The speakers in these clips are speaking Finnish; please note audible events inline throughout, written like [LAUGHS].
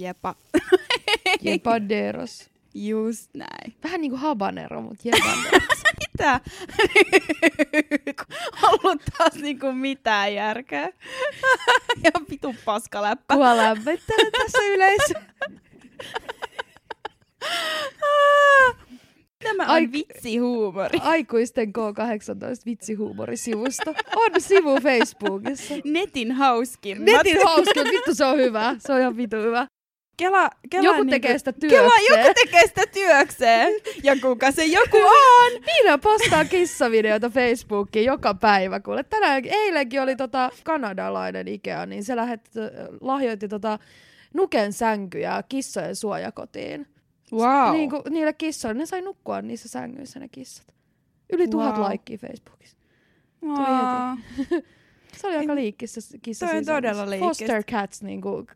jepa. [LAUGHS] Jepanderos. Just näin. Vähän niinku habanero, mut jepanderos. [LAUGHS] Mitä? [LAUGHS] Ollut taas niinku mitään järkeä. ja vitu paskaläppä. Kua lämmittele tässä yleisö. Tämä on Ai- vitsihuumori. Aikuisten K18 vitsihuumorisivusto. On sivu Facebookissa. Netin hauskimmat. Netin hauska, vittu se on hyvä. Se on ihan vitu hyvä. Kela, Kela Joku niinku- tekee sitä Kela, työkseen. joku tekee sitä työkseen. Ja kuka se joku [LAUGHS] on? Niina postaa kissavideoita Facebookiin joka päivä. Kuule, tänään, eilenkin oli tota kanadalainen Ikea, niin se lähet, lahjoitti tota nuken sänkyjä kissojen suojakotiin. Wow. Niin kuin, niille kissoille, ne sai nukkua niissä sängyissä ne kissat. Yli tuhat Wow. laikkia Facebookissa. Aa. [LAUGHS] Se oli aika liikkissä kissa. Toi on todella liikkistä. Foster cats niin kuin,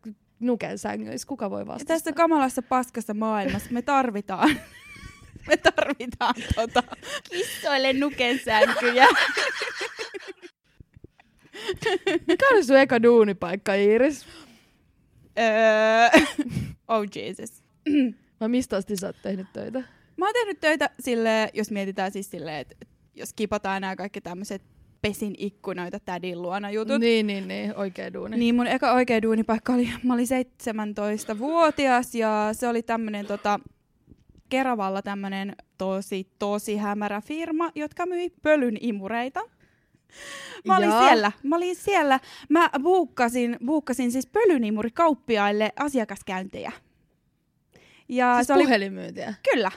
nuken sängyissä. Kuka voi Ja vastata? tässä kamalassa paskassa maailmassa me tarvitaan, [LAUGHS] me tarvitaan tota, kissoille nukensänkyjä. [LAUGHS] Mikä oli sun eka duunipaikka, Iiris? öö, [LAUGHS] oh Jesus. [CLEARS THROAT] Vai mistä asti sä oot tehnyt töitä? Mä oon tehnyt töitä sille, jos mietitään siis silleen, että jos kipataan nämä kaikki tämmöiset pesin ikkunoita tädin luona jutut. Niin, niin, niin. Oikea duuni. Niin mun eka oikea duunipaikka oli, [LAUGHS] mä olin 17-vuotias ja se oli tämmönen tota, Keravalla tämmönen tosi, tosi hämärä firma, jotka myi pölyn imureita. [LAUGHS] Mä olin Jaa. siellä, mä olin siellä. Mä buukkasin, buukkasin siis pölynimurikauppiaille asiakaskäyntejä. Ja siis se oli, puhelinmyyntiä. kyllä,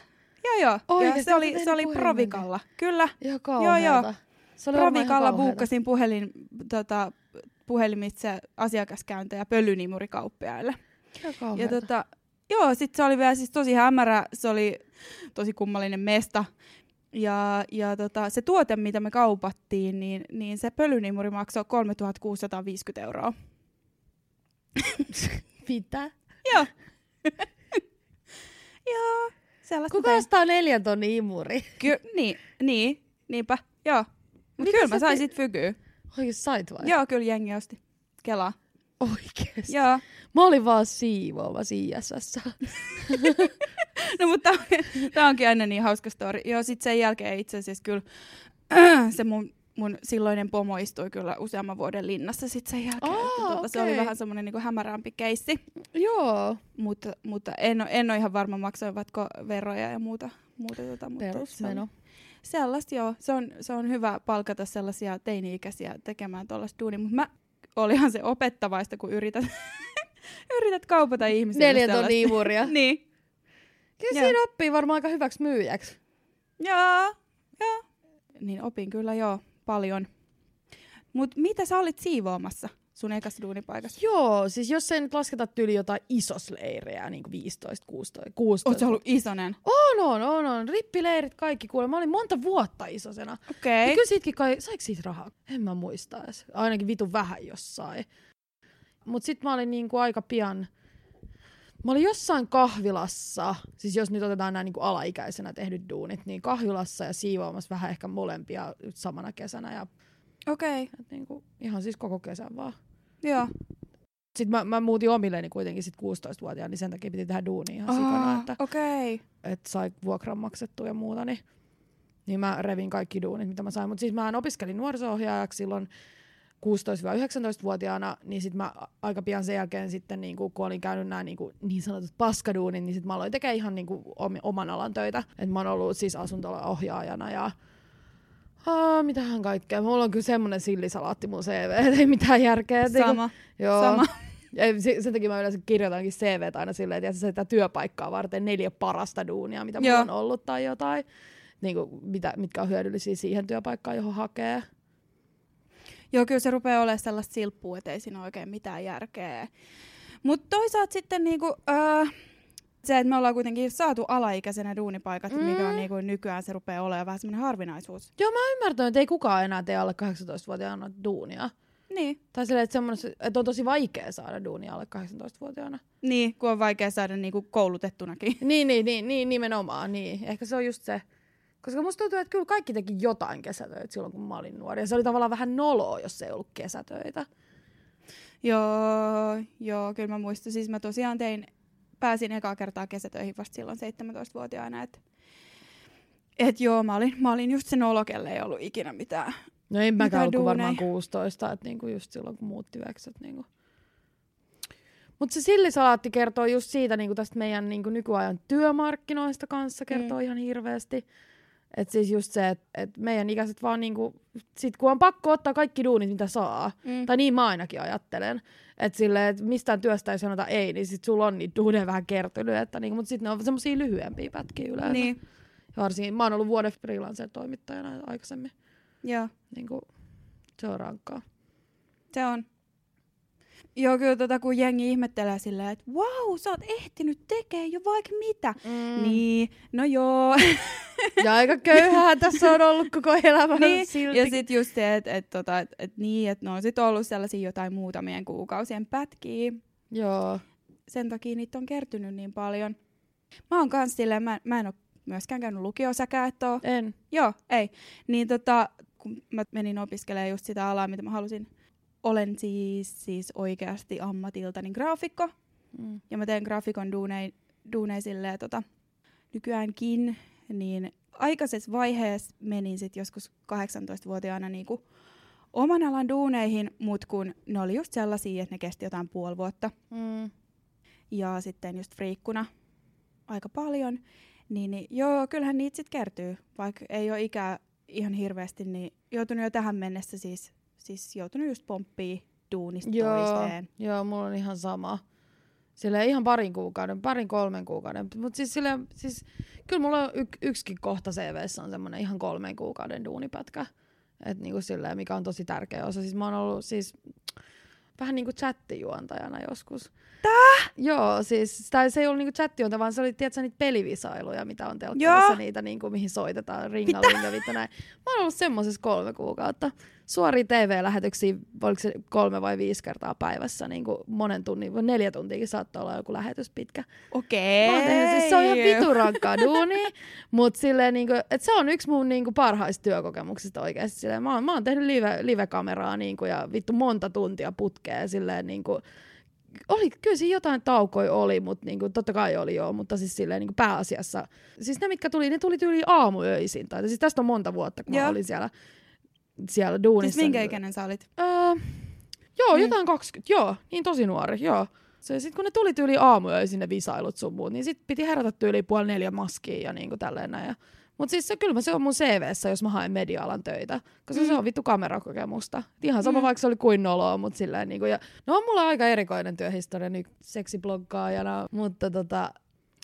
joo joo. Oikeesti, ja se oli, se oli Provikalla, kyllä. Kauheeta. joo. Se oli kauheeta. buukkasin puhelin, tota, puhelimitse asiakaskäyntejä pölynimurikauppiaille. Ja tota, joo, sit se oli vielä siis tosi hämärä, se oli tosi kummallinen mesta. Ja, ja tota, se tuote, mitä me kaupattiin, niin, niin se pölynimuri maksoi 3650 euroa. [LAUGHS] Mitä? Joo. [LAUGHS] joo, sellaista. Kuka ostaa neljän tonnin imuri? Ky- niin, niin, niinpä, joo. Mut kyllä mä sain te- sit fykyä. Oikeesti sait vai? Joo, kyllä jengi osti. Kelaa. Oikeesti. Joo. Mä olin vaan siivoamassa ISS. [LAUGHS] [LAUGHS] No mutta tämä onkin aina niin hauska story. Joo, sit sen jälkeen itse asiassa kyllä [CLEARS THROAT] se mun, mun silloinen pomo istui kyllä useamman vuoden linnassa sit sen jälkeen. Aa, että tota, Se oli vähän semmoinen niinku hämärämpi keissi, Joo. mutta, mutta en, en ole ihan varma maksoivatko veroja ja muuta. muuta tota, mutta se Perusmeno. on- Sellaista joo, se on, se on hyvä palkata sellaisia teini-ikäisiä tekemään tuollaista duunia, mutta mä olihan se opettavaista, kun yrität, [LAUGHS] yrität kaupata ihmisille Neljän sellaista. tonnin imuria. [LAUGHS] niin, Kyllä Joo. siinä oppii varmaan aika hyväksi myyjäksi. Joo, joo. Niin opin kyllä joo, paljon. Mut mitä sä olit siivoamassa sun ekassa duunipaikassa? Joo, siis jos ei nyt lasketa tyyli jotain isosleirejä, niin kuin 15, 16, 16. Oot sä ollut isonen? On, on, on, on. Rippileirit kaikki kuule. Mä olin monta vuotta isosena. Okei. Ja Okay. kyllä siitäkin kai, saiko siitä rahaa? En mä muista edes. Ainakin vitun vähän jossain. Mut sit mä olin niinku aika pian, mä olin jossain kahvilassa, siis jos nyt otetaan nämä niinku alaikäisenä tehdyt duunit, niin kahvilassa ja siivoamassa vähän ehkä molempia samana kesänä ja Okei, okay. et niinku, ihan siis koko kesän vaan. Joo. Sitten mä, mä muutin omilleni kuitenkin sit 16-vuotiaana, niin sen takia piti tehdä duunia ihan sikana, että Okei. Okay. että sai vuokran maksettua ja muuta, niin, niin mä revin kaikki duunit, mitä mä sain. Mutta siis mä opiskelin nuoriso-ohjaajaksi silloin 16-19-vuotiaana, niin sit mä aika pian sen jälkeen sitten, niin kun olin käynyt nämä niin, niin sanotut paskaduunit, niin sit mä aloin tekemään ihan niin om, oman alan töitä. Et mä oon ollut siis asuntola-ohjaajana ja Aa, mitähän kaikkea. Mulla on kyllä semmonen sillisalaatti mun CV, ei mitään järkeä. Niinku- Sama. Joo. Sama. [LAUGHS] Ja se- sen takia mä yleensä kirjoitankin CVtä aina silleen, että sitä työpaikkaa varten neljä parasta duunia, mitä mulla Joo. on ollut tai jotain, niin kuin, mitä, mitkä on hyödyllisiä siihen työpaikkaan, johon hakee. Joo, kyllä se rupeaa olemaan sellaista silppua, että ei siinä oikein mitään järkeä. Mutta toisaalta sitten niinku, öö, se, että me ollaan kuitenkin saatu alaikäisenä duunipaikat, mm. mikä on Mm. niinku nykyään se rupeaa olemaan vähän semmoinen harvinaisuus. Joo, mä ymmärtänyt, että ei kukaan enää tee alle 18-vuotiaana duunia. Niin. Tai silleen, että, että on tosi vaikea saada duunia alle 18-vuotiaana. Niin, kun on vaikea saada niinku koulutettunakin. [LAUGHS] Niin, niin, niin, niin, nimenomaan, niin. Ehkä se on just se Koska musta tuntuu, että kyllä kaikki teki jotain kesätöitä silloin, kun mä olin nuori. Ja se oli tavallaan vähän noloa, jos ei ollut kesätöitä. Joo, joo, kyllä mä muistan. Siis mä tosiaan tein, pääsin ekaa kertaa kesätöihin vasta silloin 17-vuotiaana. Että et joo, mä olin, mä olin just se nolo, kelle ei ollut ikinä mitään. No en mäkään ollut varmaan duuneja? 16, että niinku just silloin kun muutti veksät. Niinku. Mutta se sillisalaatti kertoo just siitä niinku tästä meidän niinku nykyajan työmarkkinoista kanssa, kertoo mm. ihan hirveästi. Että siis just se, että et meidän ikäiset vaan niinku, sit kun on pakko ottaa kaikki duunit, mitä saa, Mm. tai niin mä ainakin ajattelen, että silleen, että mistään työstä ei sanota ei, niin sit sulla on niitä duuneja vähän kertynyt, että niinku, mutta sitten ne on semmosia lyhyempiä pätkiä yleensä. Niin, Varsinkin, mä oon ollut vuoden freelancer-toimittajana aikaisemmin. joo, Niinku, se on rankkaa. se on. Joo, kyllä tota, kun jengi ihmettelee silleen, että wow, sä oot ehtinyt tekemään jo vaikka mitä. Mm. Niin, no joo. [LAUGHS] Ja aika köyhää tässä on ollut koko elämä niin. silti. Ja sitten just se, että et, tota, et, et, niin, et ne on sit ollut sellaisia jotain muutamien kuukausien pätkiä. Joo. Sen takia niitä on kertynyt niin paljon. Mä oon kans silleen, mä, mä en oo myöskään käynyt lukiossa, sä et oo. En. Joo, ei. Niin tota, kun mä menin opiskelemaan just sitä alaa, mitä mä halusin. Olen siis, siis oikeasti ammatiltani graafikko. Mm. Ja mä teen graafikon duunei, duunei silleen, tota, nykyäänkin. Niin aikaisessa vaiheessa menin sit joskus 18-vuotiaana niinku oman alan duuneihin, mutta kun ne oli just sellaisia, että ne kesti jotain puoli vuotta. Mm. Ja sitten just friikkuna aika paljon. Niin, niin joo, kyllähän niitä sitten kertyy. Vaikka ei ole ikää ihan hirveästi, niin joutunut jo tähän mennessä siis, siis joutunut just pomppii duunista Joo, toiseen. joo, mulla on ihan sama. Sillä ihan parin kuukauden, parin kolmen kuukauden. Mutta siis, sille, siis kyllä mulla on y- yksikin kohta CVssä on semmoinen ihan kolmen kuukauden duunipätkä. Et niinku silleen, mikä on tosi tärkeä osa. Siis mä oon ollut siis vähän niinku chattijuontajana joskus. Tää? Joo, siis tai se ei ollut niinku chattijuonta, vaan se oli tiedätkö, niitä pelivisailuja, mitä on telkkarissa, niitä niinku, mihin soitetaan ringalinga vittu näin. Mä oon ollut semmosessa kolme kuukautta. Suoria TV-lähetyksiä, oliko se kolme vai viisi kertaa päivässä, niin kuin monen tunnin, vai neljä tuntiakin saattoi olla joku lähetys pitkä. Okei. Tehnyt, siis se on ihan vitu rankkaa duuni, mutta silleen niinku, et se on yksi mun niinku parhaista työkokemuksista oikeasti. Silleen, mä, oon, mä oon tehnyt live, live-kameraa niinku, ja vittu monta tuntia putkea silleen niinku, oli, kyllä siinä jotain taukoja oli, mutta niinku, totta kai oli joo, mutta siis silleen niinku pääasiassa. Siis ne, mitkä tuli, ne tuli tyyli aamuöisin. Tai siis tästä on monta vuotta, kun mä Joo. olin siellä, siellä duunissa. Siis minkä ikäinen sä olit? Öö, joo, Niin. jotain 20, joo, niin tosi nuori, joo. Se, sit kun ne tuli tyyli aamuyöisin ne visailut sun muut, niin sit piti herätä tyyli puoli neljä maskiin ja niinku tälleen näin. Ja, mut siis se, kyllä se on mun CVssä, jos mä haen media-alan töitä, koska Mm. se on vittu kamerakokemusta. Ihan sama, Mm. vaikka se oli kuin noloa, mut silleen niinku, ja no on mulla aika erikoinen työhistoria nyt seksibloggaajana, mutta tota,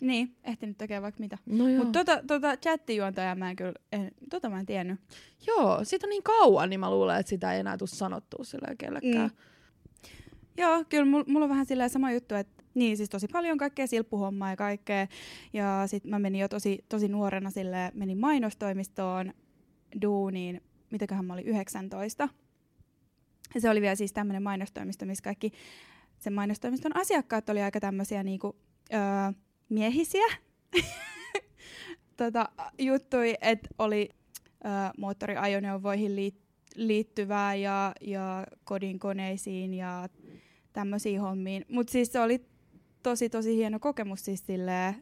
Niin, ehtinyt tekemään vaikka mitä. no. Mutta tota, tota chattijuontajaa mä en kyllä, en, tota mä en tiennyt. joo, siitä on niin kauan, niin mä luulen, että sitä ei enää tule sanottua silleen kellekään. Mm. Joo, kyllä mulla, mulla on vähän silleen sama juttu, että niin siis tosi paljon kaikkea silppuhommaa ja kaikkea. Ja sit mä menin jo tosi, tosi nuorena sille menin mainostoimistoon duuniin, mitäköhän mä olin 19. Ja se oli vielä siis tämmöinen mainostoimisto, missä kaikki sen mainostoimiston asiakkaat oli aika tämmöisiä niinku, öö, miehisiä [LAUGHS] tota, juttui, että oli öö, moottoriajoneuvoihin liit, liittyvää ja, ja kodinkoneisiin ja tämmöisiin hommiin. Mutta siis se oli tosi tosi hieno kokemus siis silleen,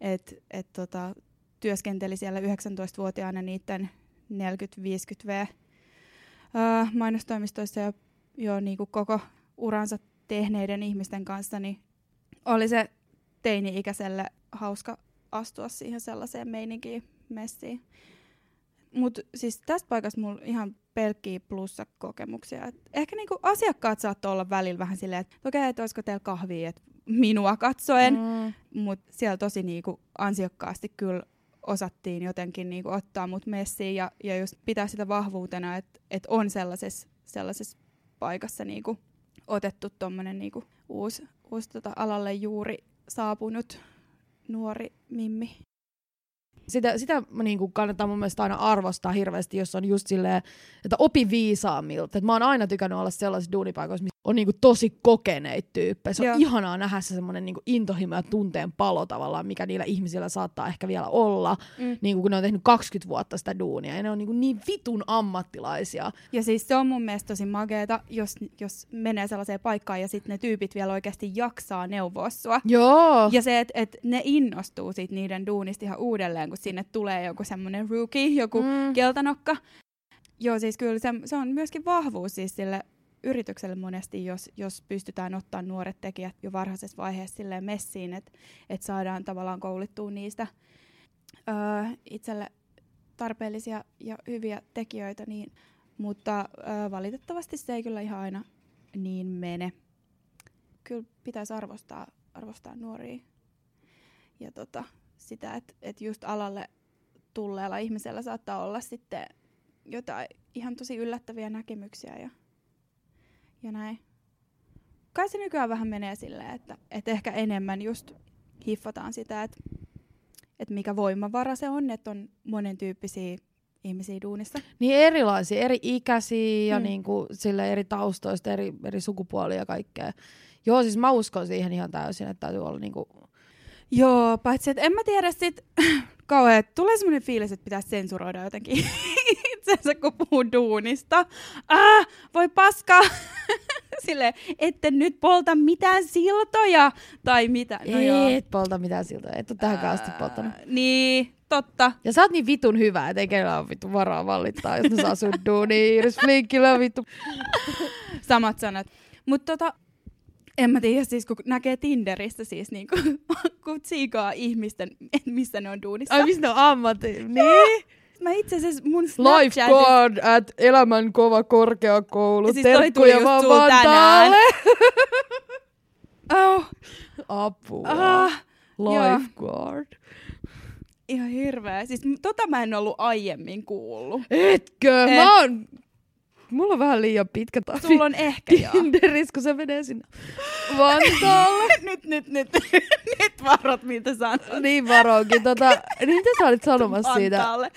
että et tota, työskenteli siellä 19-vuotiaana niiden 40-50 V öö, mainostoimistoissa jo, jo niinku koko uransa tehneiden ihmisten kanssa, niin oli se teini-ikäiselle hauska astua siihen sellaiseen meininkiin messiin. Mutta siis tästä paikasta mulla ihan pelkkiä plussakokemuksia. Et ehkä niinku asiakkaat saattoi olla välillä vähän silleen, että okei, okay, että olisiko teillä kahvia, että minua katsoen. Mm. Mutta siellä tosi niinku ansiokkaasti kyllä osattiin jotenkin niinku ottaa mut messiin ja, ja just pitää sitä vahvuutena, että et on sellaisessa sellaisessa paikassa niinku otettu tuommoinen niinku uusi, uusi tota alalle juuri saapunut nuori mimmi. Sitä, sitä niin kuin kannattaa mun mielestä aina arvostaa hirveästi, jos on just silleen, että opi viisaamilta. Et mä oon aina tykännyt olla sellaisissa duunipaikoissa, missä on niin kuin tosi kokeneita tyyppejä. Se on Joo. ihanaa nähdä se semmoinen niin intohimo ja tunteen palo tavallaan, mikä niillä ihmisillä saattaa ehkä vielä olla, Mm. niin kuin kun ne on tehnyt 20 vuotta sitä duunia. Ja ne on niin, kuin niin vitun ammattilaisia. Ja siis se on mun mielestä tosi mageeta, jos, jos menee sellaiseen paikkaan ja sitten ne tyypit vielä oikeasti jaksaa neuvoa sua. Joo. Ja se, että et ne innostuu siitä niiden duunista ihan uudelleen, kun sinne tulee joku semmoinen rookie, joku mm. Mm. keltanokka. Joo, siis kyllä se, se on myöskin vahvuus siis sille yritykselle monesti, jos, jos pystytään ottaa nuoret tekijät jo varhaisessa vaiheessa silleen messiin, että et saadaan tavallaan koulittua niistä öö, itselle tarpeellisia ja hyviä tekijöitä, niin, mutta öö, valitettavasti se ei kyllä ihan aina niin mene. Kyllä pitäisi arvostaa, arvostaa nuoria ja tota, sitä, että et just alalle tulleella ihmisellä saattaa olla sitten jotain ihan tosi yllättäviä näkemyksiä ja, ja näin. Kai se nykyään vähän menee silleen, että, että ehkä enemmän just hiffataan sitä, että, että mikä voimavara se on, että on monen tyyppisiä ihmisiä duunissa. Niin erilaisia, eri ikäisiä ja Mm. mm. niin kuin, sille eri taustoista, eri, eri sukupuolia ja kaikkea. Joo, siis mä uskon siihen ihan täysin, että täytyy olla niinku... Joo, paitsi että en mä tiedä sit [CLEARS THROAT] kauhean, että tulee semmoinen fiilis, että pitäisi sensuroida jotenkin [LAUGHS] itsensä, kun puhuu duunista. Ah, voi paskaa! [LAUGHS] Sille, ette nyt polta mitään siltoja tai mitä. No joo. et polta mitään siltä, et ole tähän asti polttanut. Ää, Niin, totta. Ja sä oot niin vitun hyvä, et ei kenellä ole vittu varaa valittaa, jos ne saa sun duuni. Iris Flinkillä on vittu. Samat sanat. Mutta tota, en mä tiedä, siis kun näkee Tinderissä siis niinku, [LAUGHS] kun tsiikaa ihmisten, missä ne on duunissa. Ai mistä on ammatti? Niin? Mä itse asiassa mun Snapchatissa... Lifeguard at Elämän kova korkeakoulu. Ja siis Terkkuja vaan. Vantaalle. Oh, [LAUGHS] Apua. ah, Lifeguard. ihan hirveä. Siis tota mä en ollut aiemmin kuullut. Etkö? En. Mä oon... Mulla on vähän liian pitkä tavi. Sulla on ehkä. Tinderis, kun se menee sinne Vantaalle. [LAUGHS] nyt, nyt, nyt, [LAUGHS] nyt varot, mitä sanot. niin varoinkin. Tota, niin mitä sä olit sanomassa siitä? Vantaalle.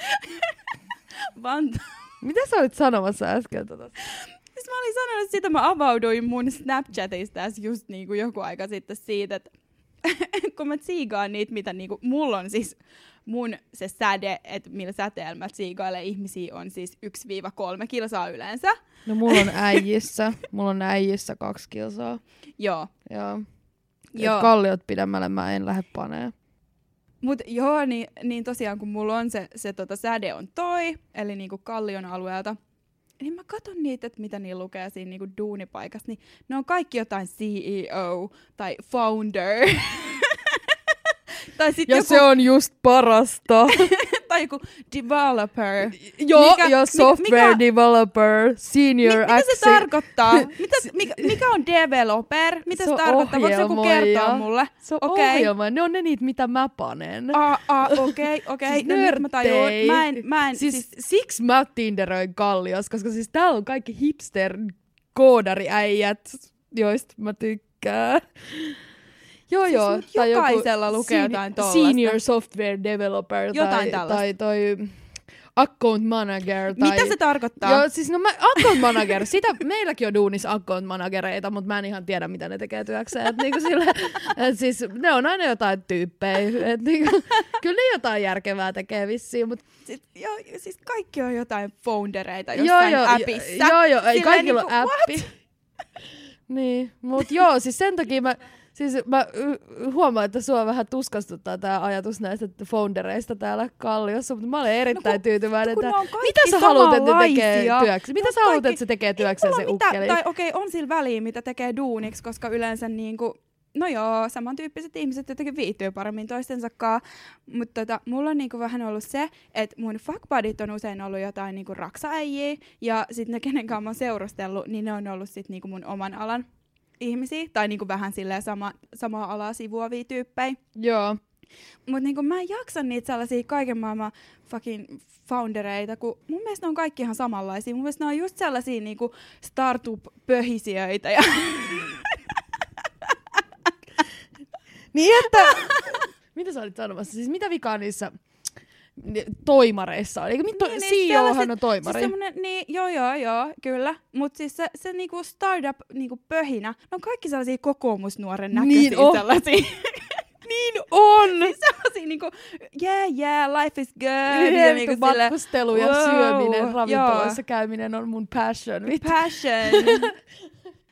[LAUGHS] Vanta. Mitä sä olit sanomassa äsken? Tota? Siis mä olin sanonut sitä, mä avauduin mun Snapchatista tässä just niinku joku aika sitten siitä, että [LAUGHS] kun mä tsiigaan niitä, mitä niinku, mulla on siis mun se säde, että millä säteellä mä tsiigailen ihmisiä on siis 1-3 kilsaa yleensä. No mulla on [LAUGHS] äijissä. Mulla on äijissä kaksi kilsaa. Joo. Joo. Joo. Et kalliot pidemmälle mä en lähde panee. Mut joo, niin, niin tosiaan kun mulla on se, se tota säde on toi, eli niinku kallion alueelta, niin mä katon niitä, että mitä niillä lukee siinä niinku duunipaikassa, niin ne on kaikki jotain CEO tai founder. [LAUGHS] tai sitten Ja joku, se on just parasta. [LAUGHS] tai joku developer. Joo, Mikä- ja software mikä- developer, senior Mi- mitä se access- tarkoittaa? [LAUGHS] Mitä, mikä, mikä on developer? Mitä Se se, tarkoittaa? Voiko joku kertoa mulle? Se on Okei. ohjelma. Ne on ne niitä, mitä mä panen. Aa, aa, okei, okei. Siis No nyt mä. Mä en, mä en, Siis, siis, siis siksi mä tinderöin Kallios, koska siis täällä on kaikki hipster koodariäijät, joista mä tykkään. Joo, Siis joo. mut jokaisella lukee jotain tollasta. Senior software developer Jotain tai, tällaista. tai toi account manager. Tai, mitä se tarkoittaa? Joo, siis no mä, account manager, sitä, meilläkin on duunissa account managereita, mutta mä en ihan tiedä, mitä ne tekee työkseen. Et niinku sille, et siis ne on aina jotain tyyppejä. Et niinku, kyllä ne jotain järkevää tekee vissiin, mutta Siis, joo, siis kaikki on jotain foundereita jossain joo, appissa. Joo, joo, ei kaikilla niinku, on appi. niin, mut joo, siis sen takia mä, siis mä huomaan, että sua vähän tuskastuttaa tää ajatus näistä foundereista täällä Kalliossa, mutta mä olen erittäin kun- tyytyväinen, että kaikki mitä sä haluat, että ne tekee työksi? Mitä Ne sä on haluat, kaikki- että se tekee Ei työkseen se mitään- ukkeli? Tai okei, on sillä väliä, mitä tekee duuniksi, koska yleensä niinku, no joo, samantyyppiset ihmiset jotenkin viihtyy paremmin toistensa kanssa. Mutta tota, mulla on niinku vähän ollut se, että mun fuckbudit on usein ollut jotain niinku raksaäjiä, ja sitten ne, kenen kanssa mä oon seurustellut, niin ne on ollut sit niinku mun oman alan ihmisiä, tai niinku vähän silleen sama, samaa alaa sivuavia tyyppejä. Joo. Mutta niinku mä en jaksa niitä sellaisia kaiken maailman fucking foundereita, kun mun mielestä ne on kaikki ihan samanlaisia. Mun mielestä ne on just sellaisia niinku startup-pöhisijöitä. Ja [LAUGHS] Niin että... mitä sä olit sanomassa? Siis mitä vikaa niissä ni- toimareissa. Eikö mitto, Niin, niin, niin, CEOhan sellaiset- on toimari. Siis niin, joo, joo, joo, kyllä. Mutta siis se, se niinku startup niinku pöhinä, ne on kaikki sellaisia kokoomusnuoren näköisiä Niin on. sellaisia. [LAUGHS] niin on! siis sellaisia niinku, yeah, yeah, life is good. Ja niinku matkustelu ja wow, syöminen, ravintoloissa joo. käyminen on mun passion. Passion. [LAUGHS]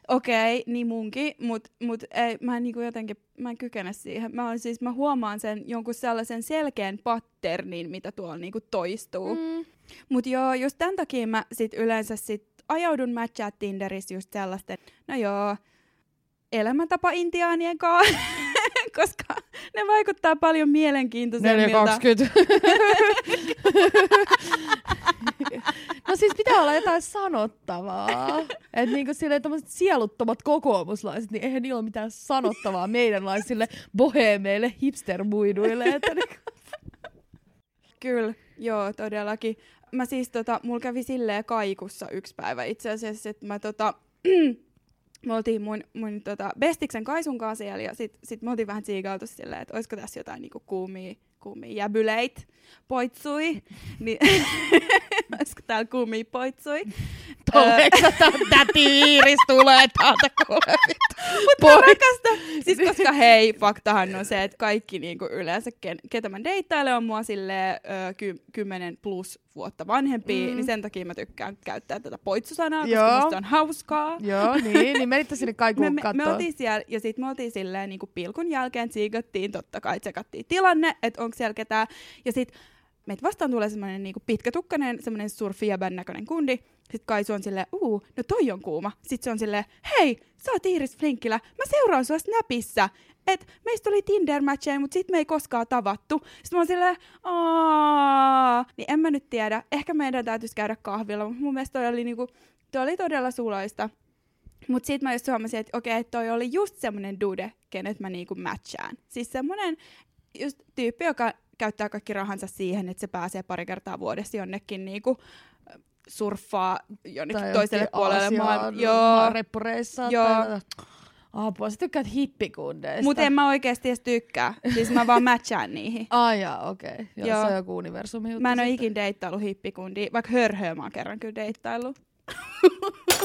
Okei, okay, niin munkin, mutta mut ei, mä en niinku jotenkin, mä en kykene siihen. Mä, on siis, mä huomaan sen jonkun sellaisen selkeän patternin, mitä tuolla niinku toistuu. Mm. Mm. Mut joo, just tämän takia mä sit yleensä sit ajaudun matchaa Tinderissä just sellaisten, no joo, elämäntapa intiaanien kanssa, [LAUGHS] koska ne vaikuttaa paljon mielenkiintoisemmilta. 4.20. [LAUGHS] no siis pitää olla jotain sanottavaa. Että niinku silleen tommoset sieluttomat kokoomuslaiset, niin eihän niillä ole mitään sanottavaa meidänlaisille bohemeille, hipstermuiduille. Että niinku. Kyllä, joo, todellakin. Mä siis tota, mulla kävi silleen kaikussa yksi päivä itse asiassa, että mä tota, [CLEARS THROAT] me oltiin mun, mun tota, bestiksen Kaisun kanssa siellä ja sit, sit me oltiin vähän tsiigailtu silleen, että olisiko tässä jotain niinku kuumia, kuumia jäbyleit, poitsui, niin [LAUGHS] olisiko täällä kuumia poitsui. [LAUGHS] Toleeko täti Iiris tulee täältä kuule Mutta. Siis koska hei, faktahan on se, että kaikki niinku yleensä, ken, ketä mä deittailen, on mua silleen ö, ky, 10 plus vuotta vanhempi, Mm. niin sen takia mä tykkään käyttää tätä poitsusanaa, koska Joo. musta on hauskaa. Joo, niin, niin menitte sinne [LAUGHS] Me, kaikuun me, me kattoon. oltiin siellä, ja sitten me oltiin silleen niin kuin pilkun jälkeen tsiigattiin, totta kai tsekattiin tilanne, että onko siellä ketään. Ja sitten meitä vastaan tulee semmoinen niin pitkätukkainen, semmoinen surfijäbän näköinen kundi. Sitten Kaisu on silleen, uu, no toi on kuuma. Sitten se on silleen, hei, sä oot Iiris Flinkkilä, mä seuraan sua Snapissa. Et meistä oli tinder matcheja mutta sit me ei koskaan tavattu. Sitten mä oon silleen, aah, niin en mä nyt tiedä. Ehkä meidän täytyisi käydä kahvilla, mutta mun mielestä toi oli, niinku, toi oli todella suloista. Mut sit mä just huomasin, että okei, toi oli just semmonen dude, kenet mä niinku matchaan. Siis semmonen just tyyppi, joka käyttää kaikki rahansa siihen, että se pääsee pari kertaa vuodessa jonnekin niinku surffaa jonnekin Tai toiselle puolelle Aasiaan maailmaa. Joo, reppureissaan. Joo. Tai... Apua, sä tykkäät hippikundeista. mutta en mä oikeesti edes tykkää. Siis mä vaan matchaan niihin. [LAUGHS] Ai jaa, okei. Okay. Joo, Joo. se on joku universumi juttu Mä en ole ikin deittailu hippikundia, vaikka hörhöä mä oon kerran kyllä deittailu. [LAUGHS]